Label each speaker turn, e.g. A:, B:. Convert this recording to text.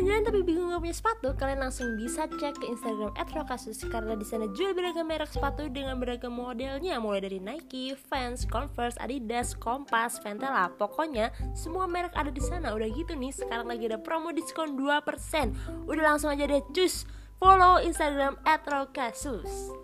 A: tapi bingung gak punya sepatu, kalian langsung bisa cek ke Instagram @rokasus karena di sana jual beragam merek sepatu dengan beragam modelnya, mulai dari Nike, Vans, Converse, Adidas, Kompas, Ventela. Pokoknya semua merek ada di sana. Udah gitu nih, sekarang lagi ada promo diskon 2%. Udah langsung aja deh, cus follow Instagram @rokasus.